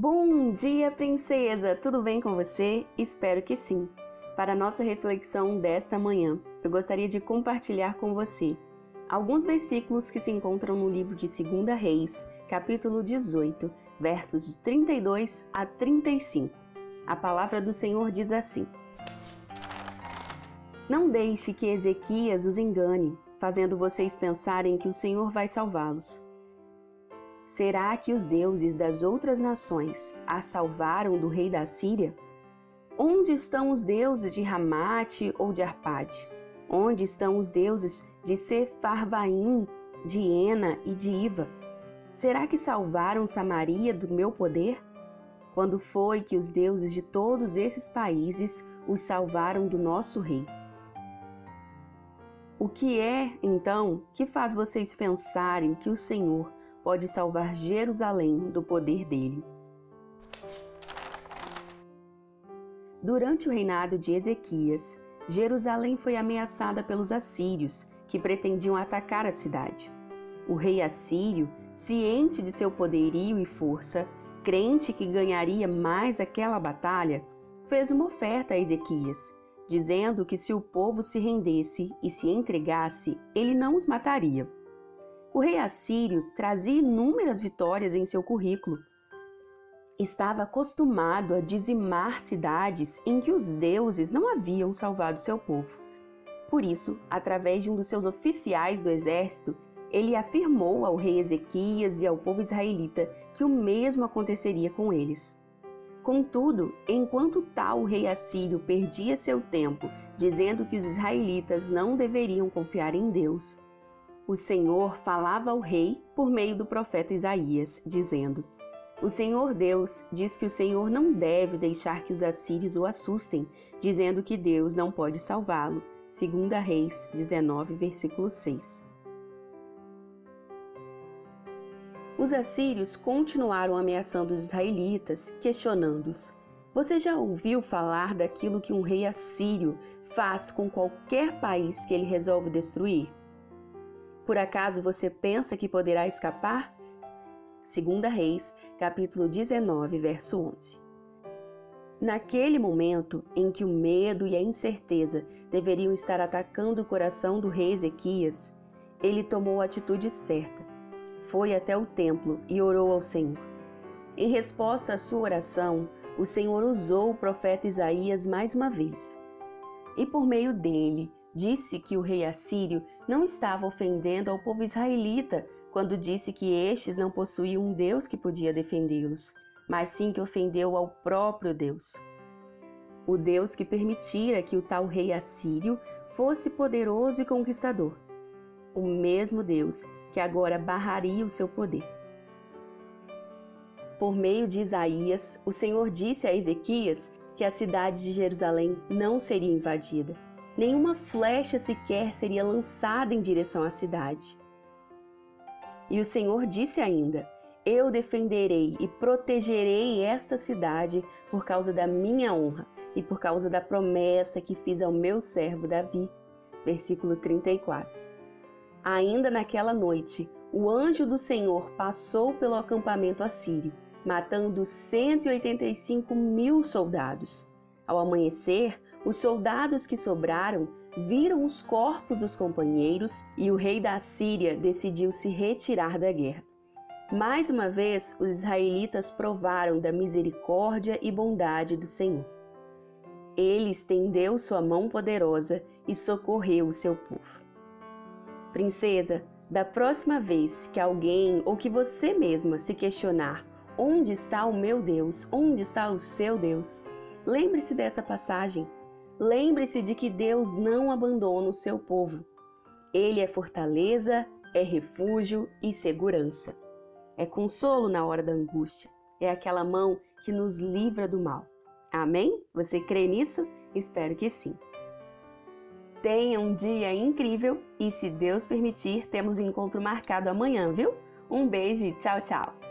Bom dia, princesa! Tudo bem com você? Espero que sim. Para nossa reflexão desta manhã, eu gostaria de compartilhar com você alguns versículos que se encontram no livro de 2 Reis, capítulo 18, versos de 32 a 35. A palavra do Senhor diz assim: Não deixe que Ezequias os engane, fazendo vocês pensarem que o Senhor vai salvá-los. Será que os deuses das outras nações a salvaram do rei da Síria? Onde estão os deuses de Ramate ou de Arpade? Onde estão os deuses de Sefarvaim, de Ena e de Iva? Será que salvaram Samaria do meu poder? Quando foi que os deuses de todos esses países os salvaram do nosso rei? O que é, então, que faz vocês pensarem que o Senhor pode salvar Jerusalém do poder dele. Durante o reinado de Ezequias, Jerusalém foi ameaçada pelos assírios, que pretendiam atacar a cidade. O rei assírio, ciente de seu poderio e força, crente que ganharia mais aquela batalha, fez uma oferta a Ezequias, dizendo que se o povo se rendesse e se entregasse, ele não os mataria. O rei assírio trazia inúmeras vitórias em seu currículo. Estava acostumado a dizimar cidades em que os deuses não haviam salvado seu povo. Por isso, através de um dos seus oficiais do exército, ele afirmou ao rei Ezequias e ao povo israelita que o mesmo aconteceria com eles. Contudo, enquanto tal rei assírio perdia seu tempo dizendo que os israelitas não deveriam confiar em Deus, o Senhor falava ao rei por meio do profeta Isaías, dizendo: O Senhor Deus diz que o Senhor não deve deixar que os assírios o assustem, dizendo que Deus não pode salvá-lo. 2 Reis 19, versículo 6. Os assírios continuaram ameaçando os israelitas, questionando-os: Você já ouviu falar daquilo que um rei assírio faz com qualquer país que ele resolve destruir? Por acaso você pensa que poderá escapar? 2 Reis, capítulo 19, verso 11. Naquele momento em que o medo e a incerteza deveriam estar atacando o coração do rei Ezequias, ele tomou a atitude certa. Foi até o templo e orou ao Senhor. Em resposta à sua oração, o Senhor usou o profeta Isaías mais uma vez. E por meio dele, disse que o rei assírio não estava ofendendo ao povo israelita quando disse que estes não possuíam um Deus que podia defendê-los, mas sim que ofendeu ao próprio Deus. O Deus que permitira que o tal rei assírio fosse poderoso e conquistador. O mesmo Deus que agora barraria o seu poder. Por meio de Isaías, o Senhor disse a Ezequias que a cidade de Jerusalém não seria invadida nenhuma flecha sequer seria lançada em direção à cidade. E o Senhor disse ainda: Eu defenderei e protegerei esta cidade por causa da minha honra e por causa da promessa que fiz ao meu servo Davi. Versículo 34. Ainda naquela noite, o anjo do Senhor passou pelo acampamento assírio, matando 185 mil soldados. Ao amanhecer, os soldados que sobraram viram os corpos dos companheiros e o rei da Síria decidiu se retirar da guerra. Mais uma vez, os israelitas provaram da misericórdia e bondade do Senhor. Ele estendeu sua mão poderosa e socorreu o seu povo. Princesa, da próxima vez que alguém ou que você mesma se questionar onde está o meu Deus, onde está o seu Deus, lembre-se dessa passagem Lembre-se de que Deus não abandona o seu povo. Ele é fortaleza, é refúgio e segurança. É consolo na hora da angústia. É aquela mão que nos livra do mal. Amém? Você crê nisso? Espero que sim. Tenha um dia incrível e, se Deus permitir, temos um encontro marcado amanhã, viu? Um beijo e tchau, tchau!